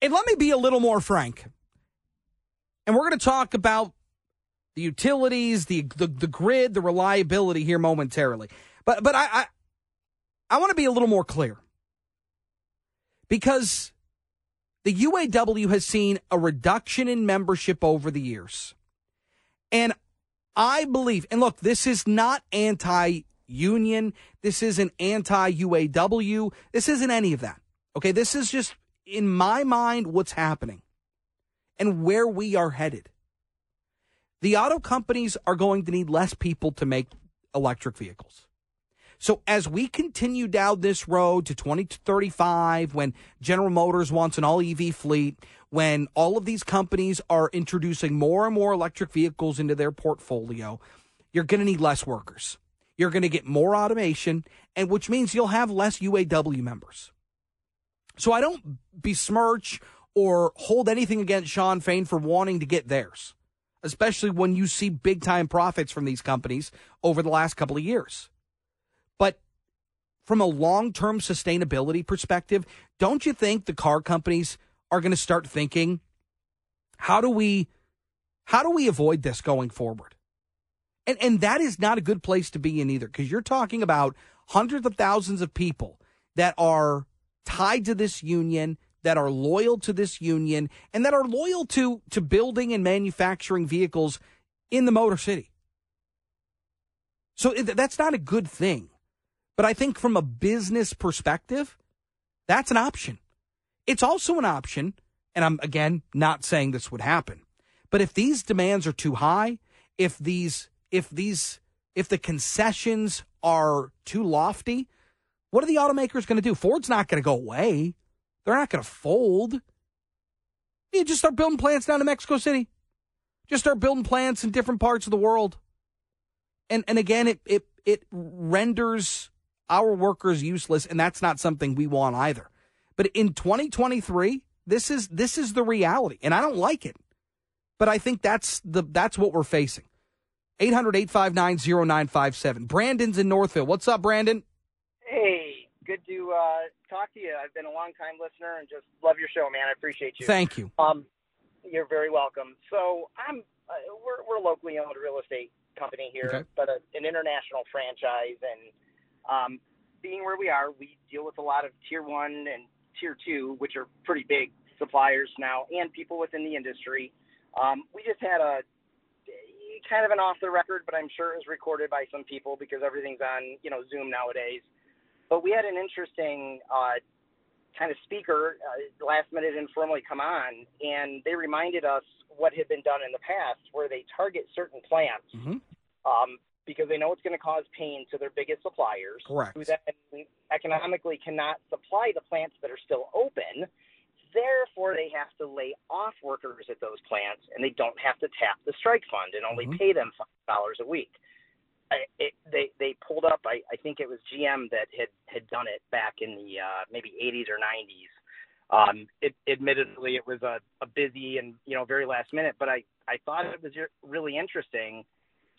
And let me be a little more frank. And we're going to talk about the utilities, the, the the grid, the reliability here momentarily. But but I I, I want to be a little more clear because the UAW has seen a reduction in membership over the years. And I believe, and look, this is not anti union. This isn't anti UAW. This isn't any of that. Okay. This is just, in my mind, what's happening and where we are headed. The auto companies are going to need less people to make electric vehicles. So as we continue down this road to 2035, when General Motors wants an all EV fleet, when all of these companies are introducing more and more electric vehicles into their portfolio, you're going to need less workers. You're going to get more automation, and which means you'll have less UAW members. So I don't besmirch or hold anything against Shawn Fain for wanting to get theirs, especially when you see big time profits from these companies over the last couple of years. But from a long term sustainability perspective, don't you think the car companies are going to start thinking, how do we how do we avoid this going forward? And and that is not a good place to be in either, because you're talking about hundreds of thousands of people that are tied to this union, that are loyal to this union, and that are loyal to to building and manufacturing vehicles in the Motor City. So that's not a good thing. But I think from a business perspective, that's an option. It's also an option, and I'm again not saying this would happen, but if these demands are too high, if these if these if the concessions are too lofty, what are the automakers going to do? Ford's not going to go away. They're not going to fold. You just start building plants down in Mexico City. Just start building plants in different parts of the world. And and again, it it it renders our workers useless, and that's not something we want either. But in 2023, this is this is the reality, and I don't like it. But I think that's the that's what we're facing. 800-859-0957. Brandon's in Northville. What's up, Brandon? Good to uh, talk to you. I've been a long time listener and just love your show, man. I appreciate you. Thank you. Um, you're very welcome. So I'm uh, we're we're a locally owned real estate company here, Okay. but a, an international franchise, and um, being where we are, we deal with a lot of tier one and tier two, which are pretty big suppliers now, and people within the industry. Um, we just had a kind of an off the record, but I'm sure it was recorded by some people because everything's on you know Zoom nowadays. But we had an interesting uh, kind of speaker uh, last minute informally come on, and they reminded us what had been done in the past, where they target certain plants Mhm. um, because they know it's going to cause pain to their biggest suppliers, Correct. who then economically cannot supply the plants that are still open. Therefore, they have to lay off workers at those plants, and they don't have to tap the strike fund and only Mhm. pay them five dollars a week. It, they they pulled up. I, I think it was GM that had had done it back in the uh, maybe 80s or 90s. Um, it, admittedly, it was a, a busy and you know very last minute, but I I thought it was really interesting.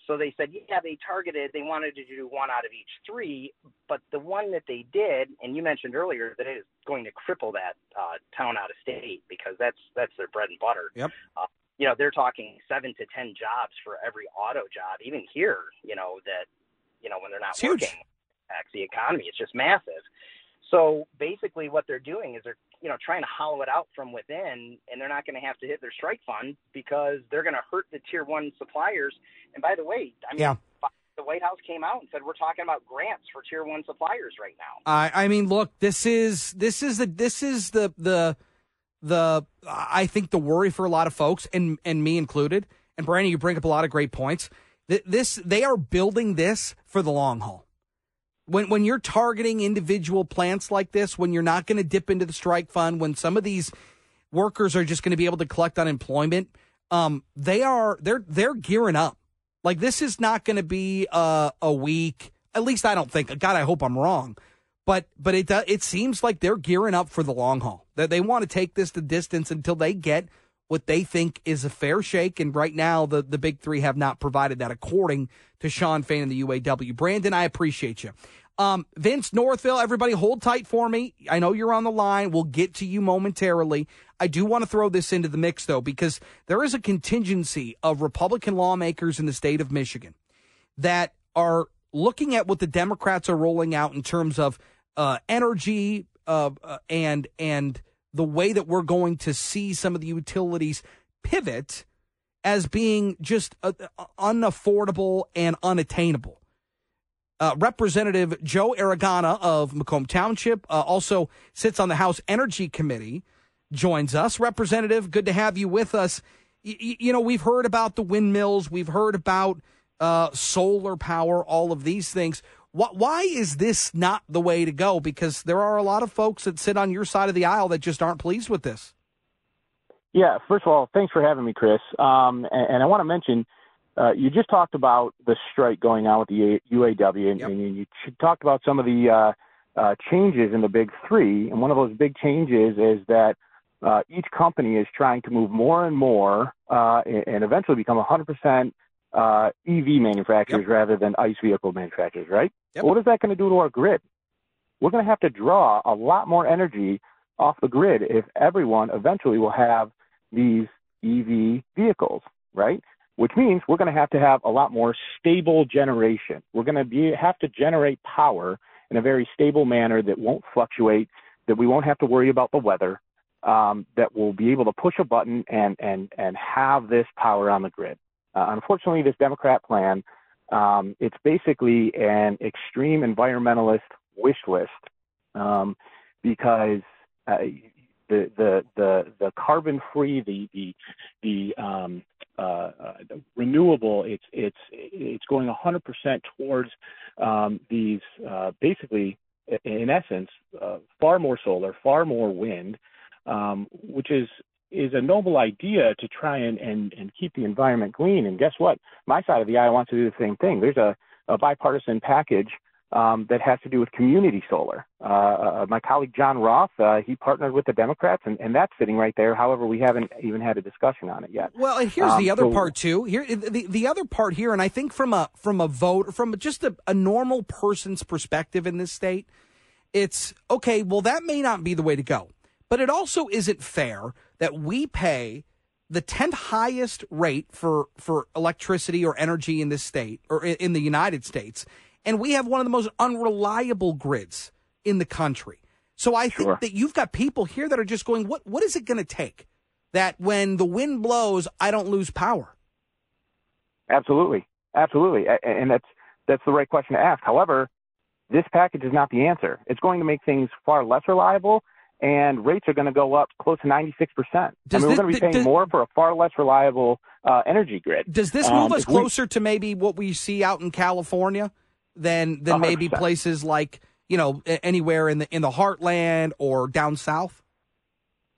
So they said, yeah, they targeted. They wanted to do one out of each three, but the one that they did, and you mentioned earlier that it is going to cripple that uh, town out of state because that's that's their bread and butter. Yep. Uh, you know, they're talking seven to ten jobs for every auto job. Even here, you know that, you know, when they're not It's huge. working, tax the economy. It's just massive. So basically, what they're doing is they're you know trying to hollow it out from within, and they're not going to have to hit their strike fund because they're going to hurt the tier one suppliers. And by the way, I mean, Yeah. the White House came out and said we're talking about grants for tier one suppliers right now. I I mean, look, this is this is the this is the the the I think the worry for a lot of folks and and me included. And Brandon, you bring up a lot of great points. Th- This they are building this for the long haul. When when you're targeting individual plants like this, when you're not going to dip into the strike fund, when some of these workers are just going to be able to collect unemployment, um, they are they're they're gearing up. Like this is not going to be a, a week. At least I don't think. God, I hope I'm wrong. But but it it seems like they're gearing up for the long haul. That they want to take this the distance until they get what they think is a fair shake. And right now, the the big three have not provided that, according to Shawn Fain and the UAW. Brandon, I appreciate you. Um, Vince Northville, everybody hold tight for me. I know you're on the line. We'll get to you momentarily. I do want to throw this into the mix, though, because there is a contingency of Republican lawmakers in the state of Michigan that are looking at what the Democrats are rolling out in terms of uh, energy uh, uh, and and the way that we're going to see some of the utilities pivot as being just uh, unaffordable and unattainable. Uh, Representative Joe Aragona of Macomb Township uh, also sits on the House Energy Committee, joins us. Representative, good to have you with us. Y- you know, we've heard about the windmills, we've heard about uh, solar power, all of these things. Why is this not the way to go? Because there are a lot of folks that sit on your side of the aisle that just aren't pleased with this. Yeah, first of all, thanks for having me, Chris. Um, and, and, I want to mention, uh, you just talked about the strike going on with the UAW, and, yep. and you talked about some of the uh, uh, changes in the big three. And one of those big changes is that uh, each company is trying to move more and more uh, and eventually become 100% uh, EV manufacturers yep. rather than ICE vehicle manufacturers, right? Yep. What is that going to do to our grid? We're going to have to draw a lot more energy off the grid if everyone eventually will have these EV vehicles, right? Which means we're going to have to have a lot more stable generation. We're going to be have to generate power in a very stable manner that won't fluctuate, that we won't have to worry about the weather, um, that will be able to push a button and and and have this power on the grid. Uh, unfortunately, this Democrat plan, um, it's basically an extreme environmentalist wish list um, because uh, the, the the the carbon free, the the the, um, uh, uh, the renewable, it's it's it's going 100% towards um, these uh, basically, in essence, uh, far more solar, far more wind, um, which is is a noble idea to try and, and, and keep the environment clean. And guess what? My side of the aisle wants to do the same thing. There's a, a bipartisan package um, that has to do with community solar. Uh, uh, my colleague John Roth, uh, he partnered with the Democrats, and, and that's sitting right there. However, we haven't even had a discussion on it yet. Well, and here's um, the other so, part too. Here, the the other part here, and I think from a from a vote, from just a, a normal person's perspective in this state, it's okay. Well, that may not be the way to go, but it also isn't fair that we pay the 10th highest rate for, for electricity or energy in this state or in the United States. And we have one of the most unreliable grids in the country. So I think that you've got people here that are just going, what, what is it going to take that when the wind blows, I don't lose power? Absolutely. Absolutely. And that's, that's the right question to ask. However, this package is not the answer. It's going to make things far less reliable and rates are going to go up close to 96%. Does I mean, we're going to be paying does, more for a far less reliable uh, energy grid. Does this move um, us closer we, to maybe what we see out in California than than 100%. maybe places like, you know, anywhere in the in the heartland or down south?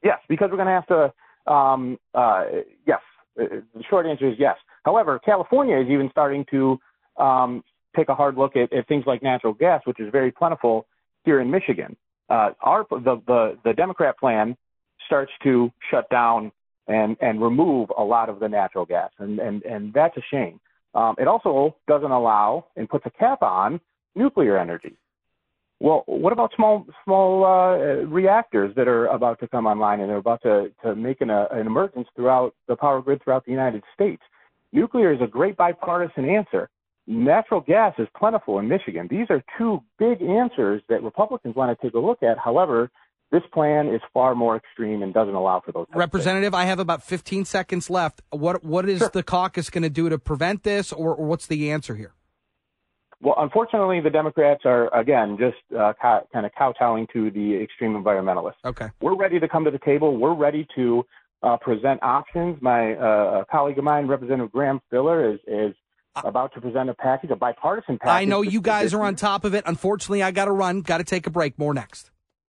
Yes, because we're going to have to um, uh, yes. Uh, the short answer is yes. However, California is even starting to um, take a hard look at, at things like natural gas, which is very plentiful here in Michigan uh, our the, the the Democrat plan starts to shut down and and remove a lot of the natural gas, and and and that's a shame. Um, it also doesn't allow and puts a cap on nuclear energy. Well, what about small small uh, reactors that are about to come online and they're about to to make an, uh, an emergence throughout the power grid throughout the United States? Nuclear is a great bipartisan answer natural gas is plentiful in Michigan. These are two big answers that Republicans want to take a look at. However, this plan is far more extreme and doesn't allow for those. Representative, I have about 15 seconds left. What what is sure. the caucus going to do to prevent this, or, or, what's the answer here? Well, unfortunately, the Democrats are again just uh, kind of kowtowing to the extreme environmentalists. Okay, we're ready to come to the table. We're ready to uh, present options. My uh, colleague of mine, Representative Graham Filler, is is about to present a package, a bipartisan package. I know you guys are on top of it. Unfortunately, I got to run. Got to take a break. More next.